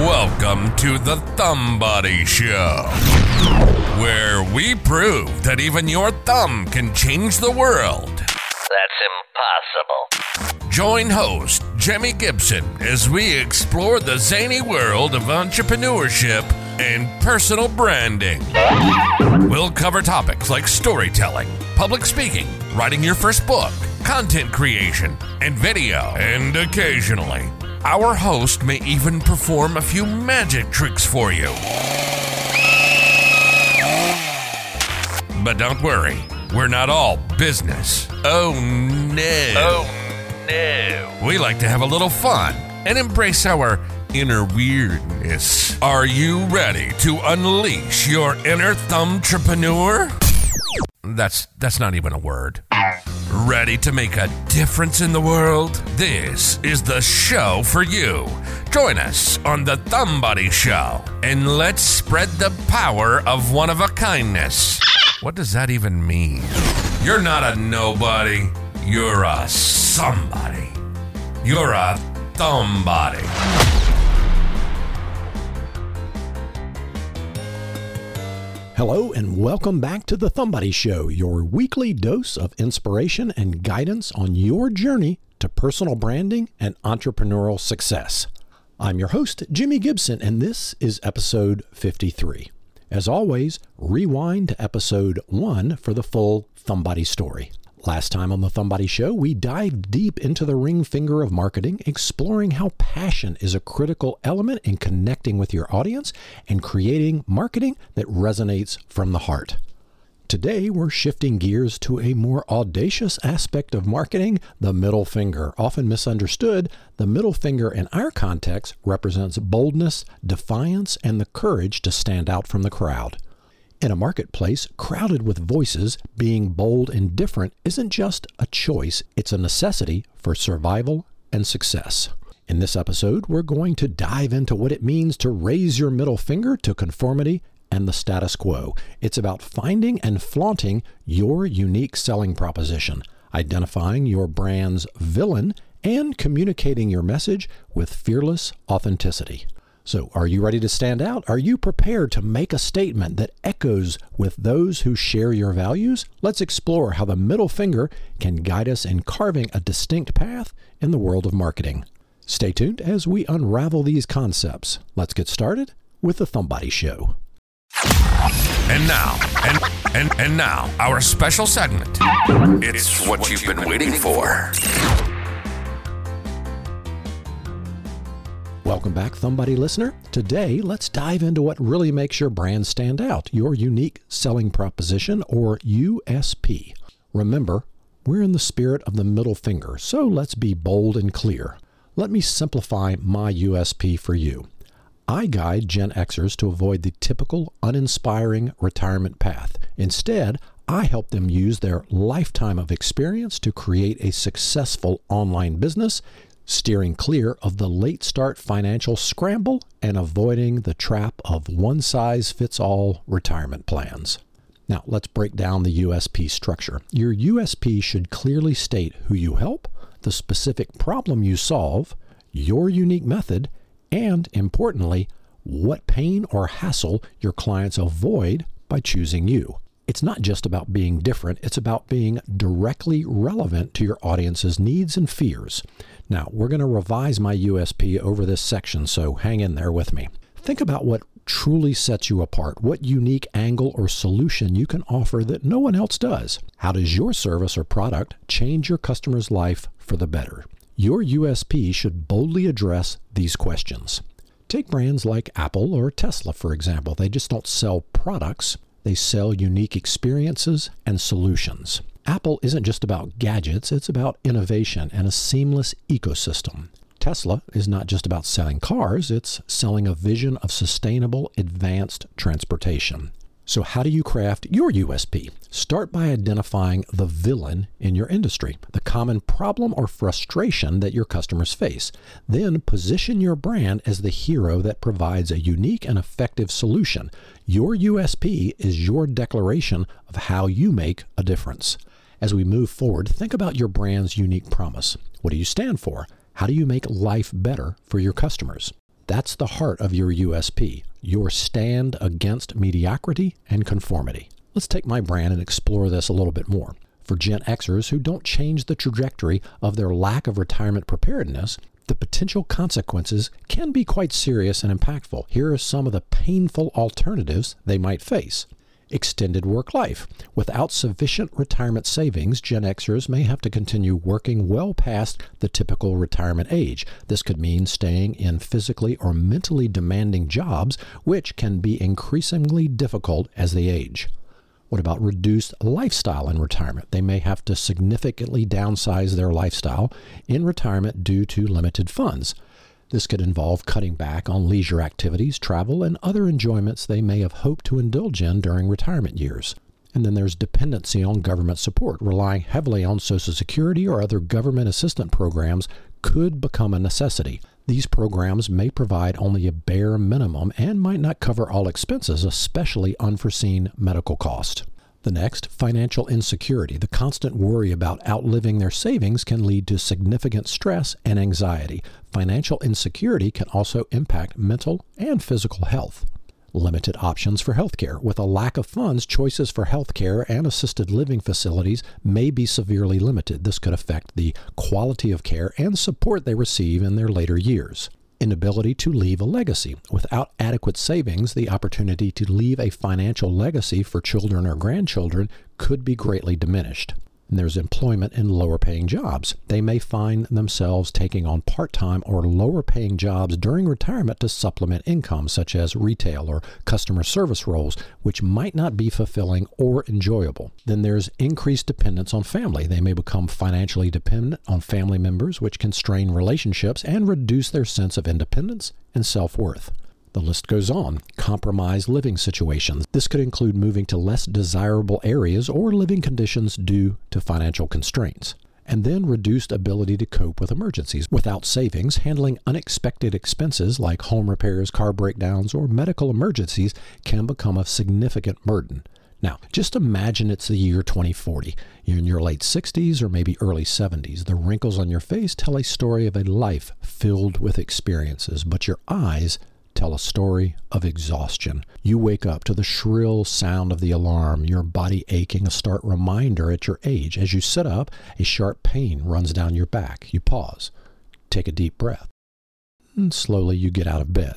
Welcome to the Thumbody Show, where we prove that even your thumb can change the world. That's impossible. Join host Jimi Gibson as we explore the zany world of entrepreneurship and personal branding. We'll cover topics like storytelling, public speaking, writing your first book, content creation, and video. And occasionally, our host may even perform a few magic tricks for you. But don't worry, we're not all business. Oh no. Oh no. We like to have a little fun and embrace our inner weirdness. Are you ready to unleash your inner thumbtrepreneur? That's that's not even a word. Ready to make a difference in the world? This is the show for you. Join us on the Thumbody Show and let's spread the power of one of a kindness. What does that even mean? You're not a nobody. You're a somebody. You're a thumb Hello, and welcome back to the Thumbody Show, your weekly dose of inspiration and guidance on your journey to personal branding and entrepreneurial success. I'm your host, Jimi Gibson, and this is episode 53. As always, rewind to episode 1 for the full Thumbody story. Last time on the Thumbody Show, we dived deep into the ring finger of marketing, exploring how passion is a critical element in connecting with your audience and creating marketing that resonates from the heart. Today, we're shifting gears to a more audacious aspect of marketing the middle finger. Often misunderstood, the middle finger in our context represents boldness, defiance, and the courage to stand out from the crowd. In a marketplace crowded with voices, being bold and different isn't just a choice, it's a necessity for survival and success. In this episode, we're going to dive into what it means to raise your middle finger to conformity and the status quo. It's about finding and flaunting your unique selling proposition, identifying your brand's villain, and communicating your message with fearless authenticity. So, are you ready to stand out? Are you prepared to make a statement that echoes with those who share your values? Let's explore how the middle finger can guide us in carving a distinct path in the world of marketing. Stay tuned as we unravel these concepts. Let's get started with the Thumbody Show. And now, and, and, and now, our special segment. It's what you've been waiting for. Welcome back, Thumbody listener. Today, let's dive into what really makes your brand stand out your unique selling proposition, or USP. Remember, we're in the spirit of the middle finger, so let's be bold and clear. Let me simplify my USP for you. I guide Gen Xers to avoid the typical uninspiring retirement path. Instead, I help them use their lifetime of experience to create a successful online business steering clear of the late start financial scramble and avoiding the trap of one size fits all retirement plans. Now, let's break down the USP structure. Your USP should clearly state who you help, the specific problem you solve, your unique method, and importantly, what pain or hassle your clients avoid by choosing you. It's not just about being different, it's about being directly relevant to your audience's needs and fears. Now, we're going to revise my USP over this section, so hang in there with me. Think about what truly sets you apart, what unique angle or solution you can offer that no one else does. How does your service or product change your customer's life for the better? Your USP should boldly address these questions. Take brands like Apple or Tesla, for example. They just don't sell products, they sell unique experiences and solutions. Apple isn't just about gadgets, it's about innovation and a seamless ecosystem. Tesla is not just about selling cars, it's selling a vision of sustainable, advanced transportation. So, how do you craft your USP? Start by identifying the villain in your industry, the common problem or frustration that your customers face. Then position your brand as the hero that provides a unique and effective solution. Your USP is your declaration of how you make a difference. As we move forward, think about your brand's unique promise. What do you stand for? How do you make life better for your customers? That's the heart of your USP, your stand against mediocrity and conformity. Let's take my brand and explore this a little bit more. For Gen Xers who don't change the trajectory of their lack of retirement preparedness, the potential consequences can be quite serious and impactful. Here are some of the painful alternatives they might face. Extended work life. Without sufficient retirement savings, Gen Xers may have to continue working well past the typical retirement age. This could mean staying in physically or mentally demanding jobs, which can be increasingly difficult as they age. What about reduced lifestyle in retirement? They may have to significantly downsize their lifestyle in retirement due to limited funds. This could involve cutting back on leisure activities, travel, and other enjoyments they may have hoped to indulge in during retirement years. And then there's dependency on government support. Relying heavily on Social Security or other government assistance programs could become a necessity. These programs may provide only a bare minimum and might not cover all expenses, especially unforeseen medical costs. The next, financial insecurity. The constant worry about outliving their savings can lead to significant stress and anxiety. Financial insecurity can also impact mental and physical health limited options for healthcare. With a lack of funds, choices for healthcare and assisted living facilities may be severely limited. This could affect the quality of care and support they receive in their later years. Inability to leave a legacy. Without adequate savings, the opportunity to leave a financial legacy for children or grandchildren could be greatly diminished and there's employment in lower paying jobs. They may find themselves taking on part time or lower paying jobs during retirement to supplement income, such as retail or customer service roles, which might not be fulfilling or enjoyable. Then there's increased dependence on family. They may become financially dependent on family members, which can strain relationships and reduce their sense of independence and self worth. The list goes on. Compromised living situations. This could include moving to less desirable areas or living conditions due to financial constraints. And then reduced ability to cope with emergencies. Without savings, handling unexpected expenses like home repairs, car breakdowns, or medical emergencies can become a significant burden. Now, just imagine it's the year 2040. You're in your late 60s or maybe early 70s. The wrinkles on your face tell a story of a life filled with experiences, but your eyes tell a story of exhaustion. You wake up to the shrill sound of the alarm, your body aching, a stark reminder at your age. As you sit up, a sharp pain runs down your back. You pause, take a deep breath, and slowly you get out of bed.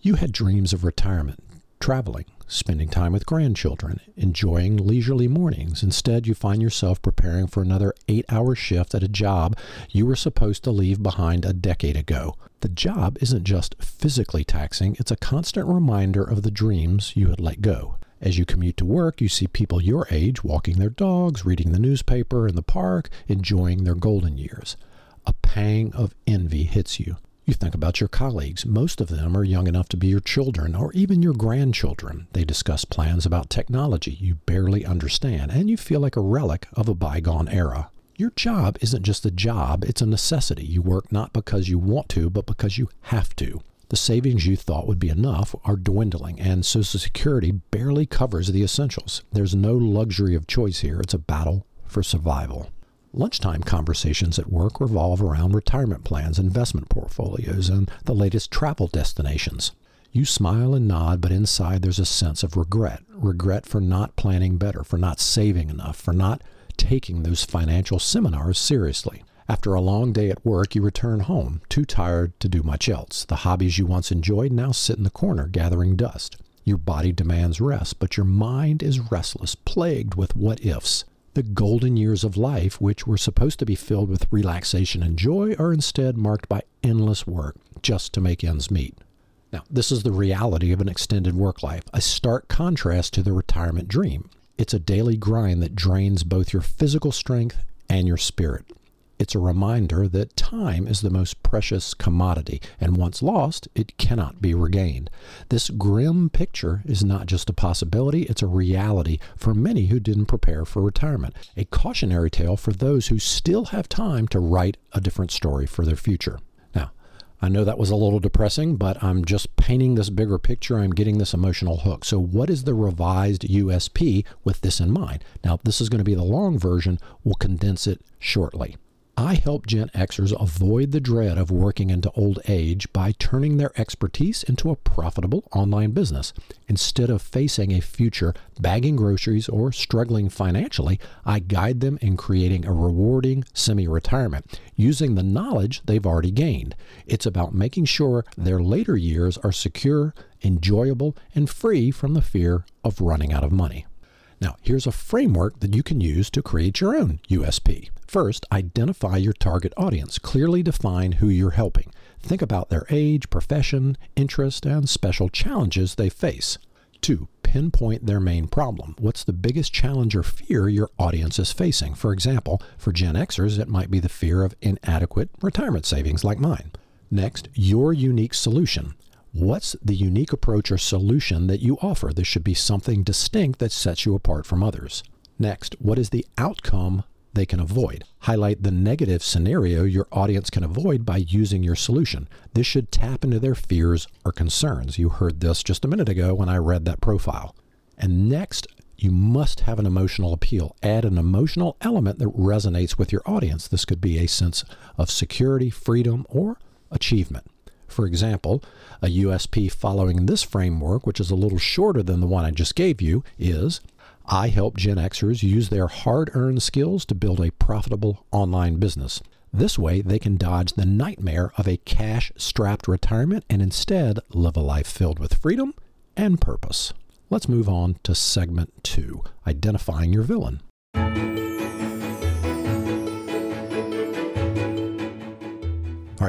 You had dreams of retirement, traveling, spending time with grandchildren, enjoying leisurely mornings. Instead, you find yourself preparing for another eight hour shift at a job you were supposed to leave behind a decade ago. The job isn't just physically taxing, it's a constant reminder of the dreams you had let go. As you commute to work, you see people your age walking their dogs, reading the newspaper in the park, enjoying their golden years. A pang of envy hits you. You think about your colleagues. Most of them are young enough to be your children or even your grandchildren. They discuss plans about technology you barely understand, and you feel like a relic of a bygone era. Your job isn't just a job, it's a necessity. You work not because you want to, but because you have to. The savings you thought would be enough are dwindling, and Social Security barely covers the essentials. There's no luxury of choice here, it's a battle for survival. Lunchtime conversations at work revolve around retirement plans, investment portfolios, and the latest travel destinations. You smile and nod, but inside there's a sense of regret regret for not planning better, for not saving enough, for not taking those financial seminars seriously. After a long day at work, you return home, too tired to do much else. The hobbies you once enjoyed now sit in the corner gathering dust. Your body demands rest, but your mind is restless, plagued with what ifs. The golden years of life, which were supposed to be filled with relaxation and joy, are instead marked by endless work just to make ends meet. Now, this is the reality of an extended work life, a stark contrast to the retirement dream. It's a daily grind that drains both your physical strength and your spirit. It's a reminder that time is the most precious commodity, and once lost, it cannot be regained. This grim picture is not just a possibility, it's a reality for many who didn't prepare for retirement. A cautionary tale for those who still have time to write a different story for their future. Now, I know that was a little depressing, but I'm just painting this bigger picture. I'm getting this emotional hook. So, what is the revised USP with this in mind? Now, this is going to be the long version. We'll condense it shortly. I help Gen Xers avoid the dread of working into old age by turning their expertise into a profitable online business. Instead of facing a future bagging groceries or struggling financially, I guide them in creating a rewarding semi retirement using the knowledge they've already gained. It's about making sure their later years are secure, enjoyable, and free from the fear of running out of money. Now, here's a framework that you can use to create your own USP. First, identify your target audience. Clearly define who you're helping. Think about their age, profession, interest, and special challenges they face. Two, pinpoint their main problem. What's the biggest challenge or fear your audience is facing? For example, for Gen Xers, it might be the fear of inadequate retirement savings like mine. Next, your unique solution. What's the unique approach or solution that you offer? There should be something distinct that sets you apart from others. Next, what is the outcome they can avoid? Highlight the negative scenario your audience can avoid by using your solution. This should tap into their fears or concerns. You heard this just a minute ago when I read that profile. And next, you must have an emotional appeal. Add an emotional element that resonates with your audience. This could be a sense of security, freedom, or achievement. For example, a USP following this framework, which is a little shorter than the one I just gave you, is I help Gen Xers use their hard earned skills to build a profitable online business. This way, they can dodge the nightmare of a cash strapped retirement and instead live a life filled with freedom and purpose. Let's move on to segment two identifying your villain.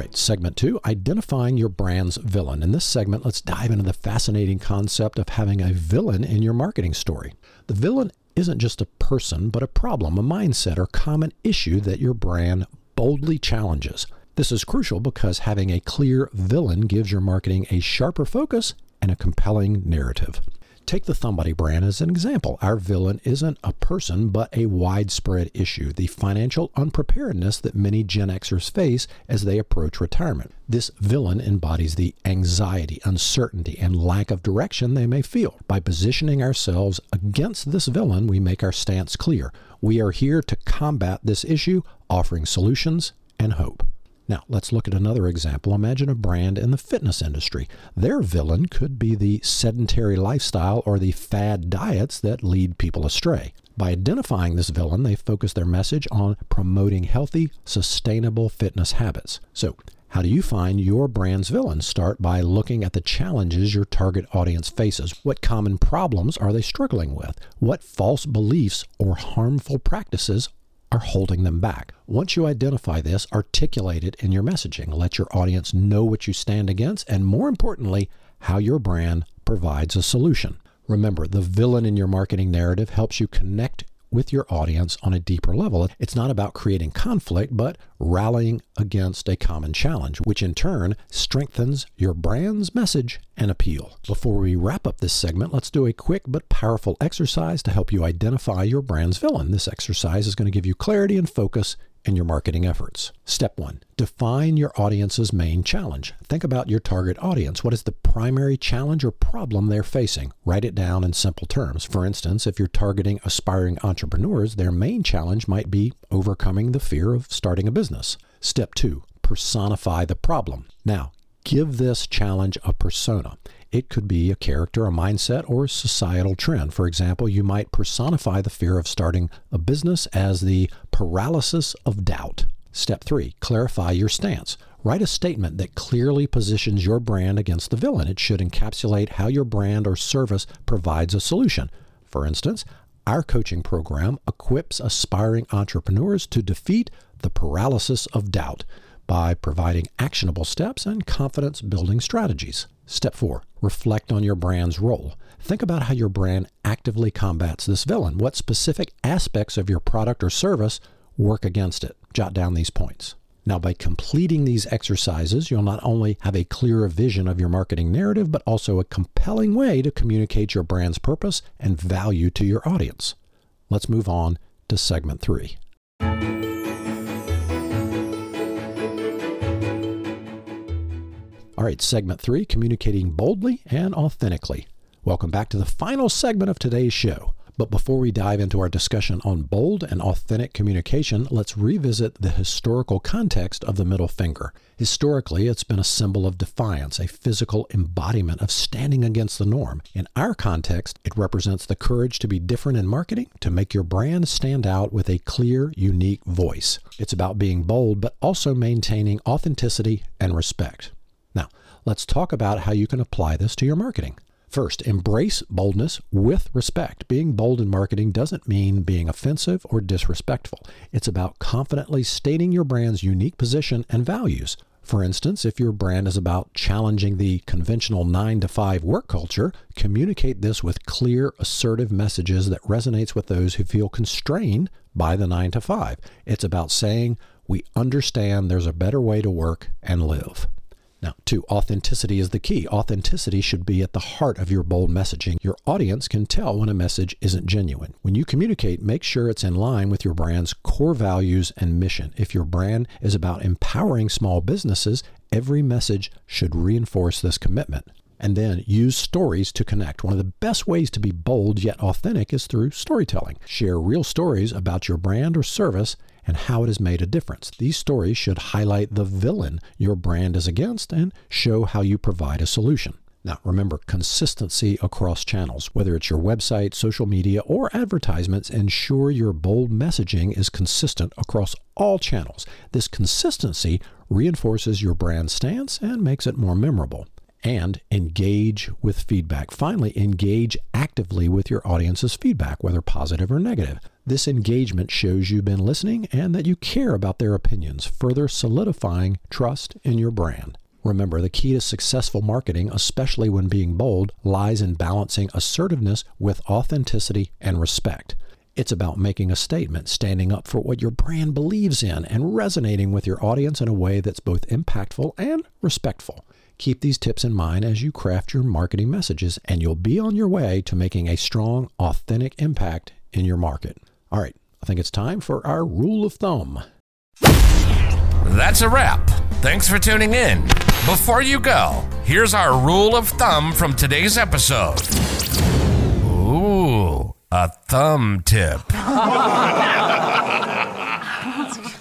Right, segment two identifying your brand's villain. In this segment, let's dive into the fascinating concept of having a villain in your marketing story. The villain isn't just a person, but a problem, a mindset, or common issue that your brand boldly challenges. This is crucial because having a clear villain gives your marketing a sharper focus and a compelling narrative. Take the Thumbody brand as an example. Our villain isn't a person, but a widespread issue the financial unpreparedness that many Gen Xers face as they approach retirement. This villain embodies the anxiety, uncertainty, and lack of direction they may feel. By positioning ourselves against this villain, we make our stance clear. We are here to combat this issue, offering solutions and hope. Now, let's look at another example. Imagine a brand in the fitness industry. Their villain could be the sedentary lifestyle or the fad diets that lead people astray. By identifying this villain, they focus their message on promoting healthy, sustainable fitness habits. So, how do you find your brand's villain? Start by looking at the challenges your target audience faces. What common problems are they struggling with? What false beliefs or harmful practices are holding them back. Once you identify this, articulate it in your messaging. Let your audience know what you stand against, and more importantly, how your brand provides a solution. Remember, the villain in your marketing narrative helps you connect with your audience on a deeper level. It's not about creating conflict, but rallying against a common challenge, which in turn strengthens your brand's message and appeal. Before we wrap up this segment, let's do a quick but powerful exercise to help you identify your brand's villain. This exercise is going to give you clarity and focus in your marketing efforts. Step one, define your audience's main challenge. Think about your target audience. What is the primary challenge or problem they're facing? Write it down in simple terms. For instance, if you're targeting aspiring entrepreneurs, their main challenge might be overcoming the fear of starting a business. Step two, personify the problem. Now, give this challenge a persona. It could be a character, a mindset, or a societal trend. For example, you might personify the fear of starting a business as the paralysis of doubt. Step three, clarify your stance. Write a statement that clearly positions your brand against the villain. It should encapsulate how your brand or service provides a solution. For instance, our coaching program equips aspiring entrepreneurs to defeat the paralysis of doubt by providing actionable steps and confidence building strategies. Step four, reflect on your brand's role. Think about how your brand actively combats this villain. What specific aspects of your product or service work against it? Jot down these points. Now, by completing these exercises, you'll not only have a clearer vision of your marketing narrative, but also a compelling way to communicate your brand's purpose and value to your audience. Let's move on to segment three. All right, segment three communicating boldly and authentically. Welcome back to the final segment of today's show. But before we dive into our discussion on bold and authentic communication, let's revisit the historical context of the middle finger. Historically, it's been a symbol of defiance, a physical embodiment of standing against the norm. In our context, it represents the courage to be different in marketing, to make your brand stand out with a clear, unique voice. It's about being bold, but also maintaining authenticity and respect. Now, let's talk about how you can apply this to your marketing. First, embrace boldness with respect. Being bold in marketing doesn't mean being offensive or disrespectful. It's about confidently stating your brand's unique position and values. For instance, if your brand is about challenging the conventional 9 to 5 work culture, communicate this with clear, assertive messages that resonates with those who feel constrained by the 9 to 5. It's about saying, "We understand there's a better way to work and live." Now, two, authenticity is the key. Authenticity should be at the heart of your bold messaging. Your audience can tell when a message isn't genuine. When you communicate, make sure it's in line with your brand's core values and mission. If your brand is about empowering small businesses, every message should reinforce this commitment. And then use stories to connect. One of the best ways to be bold yet authentic is through storytelling. Share real stories about your brand or service and how it has made a difference. These stories should highlight the villain your brand is against and show how you provide a solution. Now, remember consistency across channels, whether it's your website, social media, or advertisements, ensure your bold messaging is consistent across all channels. This consistency reinforces your brand stance and makes it more memorable and engage with feedback. Finally, engage actively with your audience's feedback, whether positive or negative. This engagement shows you've been listening and that you care about their opinions, further solidifying trust in your brand. Remember, the key to successful marketing, especially when being bold, lies in balancing assertiveness with authenticity and respect. It's about making a statement, standing up for what your brand believes in, and resonating with your audience in a way that's both impactful and respectful. Keep these tips in mind as you craft your marketing messages, and you'll be on your way to making a strong, authentic impact in your market. All right, I think it's time for our rule of thumb. That's a wrap. Thanks for tuning in. Before you go, here's our rule of thumb from today's episode. Ooh, a thumb tip.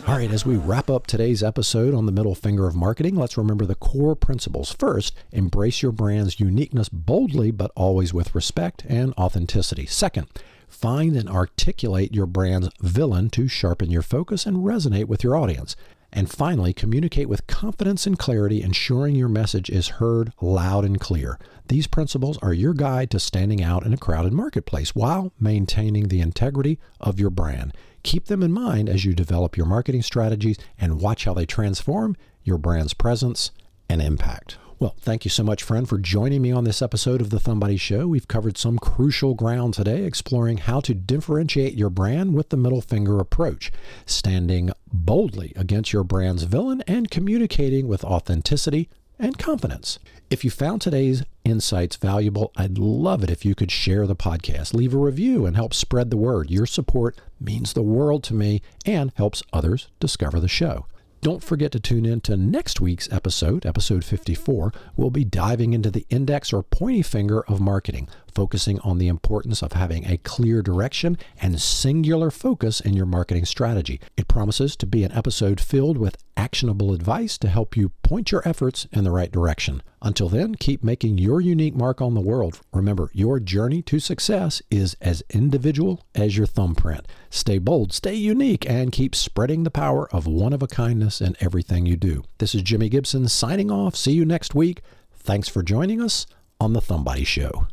All right, as we wrap up today's episode on the middle finger of marketing, let's remember the core principles. First, embrace your brand's uniqueness boldly, but always with respect and authenticity. Second, find and articulate your brand's villain to sharpen your focus and resonate with your audience. And finally, communicate with confidence and clarity, ensuring your message is heard loud and clear. These principles are your guide to standing out in a crowded marketplace while maintaining the integrity of your brand. Keep them in mind as you develop your marketing strategies and watch how they transform your brand's presence and impact. Well, thank you so much, friend, for joining me on this episode of The Thumbody Show. We've covered some crucial ground today, exploring how to differentiate your brand with the middle finger approach, standing boldly against your brand's villain and communicating with authenticity and confidence. If you found today's insights valuable, I'd love it if you could share the podcast, leave a review, and help spread the word. Your support means the world to me and helps others discover the show. Don't forget to tune in to next week's episode, episode 54. We'll be diving into the index or pointy finger of marketing, focusing on the importance of having a clear direction and singular focus in your marketing strategy. It promises to be an episode filled with actionable advice to help you point your efforts in the right direction. Until then, keep making your unique mark on the world. Remember, your journey to success is as individual as your thumbprint. Stay bold, stay unique, and keep spreading the power of one of a kindness in everything you do. This is Jimi Gibson signing off. See you next week. Thanks for joining us on The Thumbody Show.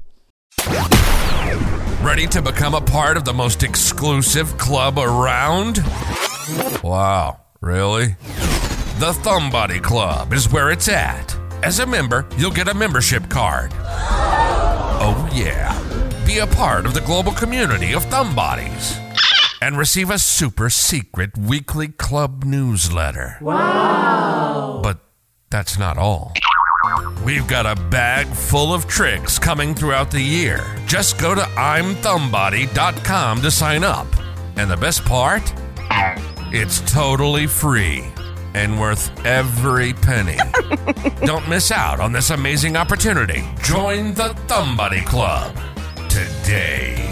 Ready to become a part of the most exclusive club around? Wow, really? The Thumbody Club is where it's at. As a member, you'll get a membership card. Oh, yeah. Be a part of the global community of Thumbodies and receive a super secret weekly club newsletter. Wow. But that's not all. We've got a bag full of tricks coming throughout the year. Just go to I'mThumbuddy.com to sign up. And the best part? It's totally free and worth every penny. Don't miss out on this amazing opportunity. Join the Thumbody Club today.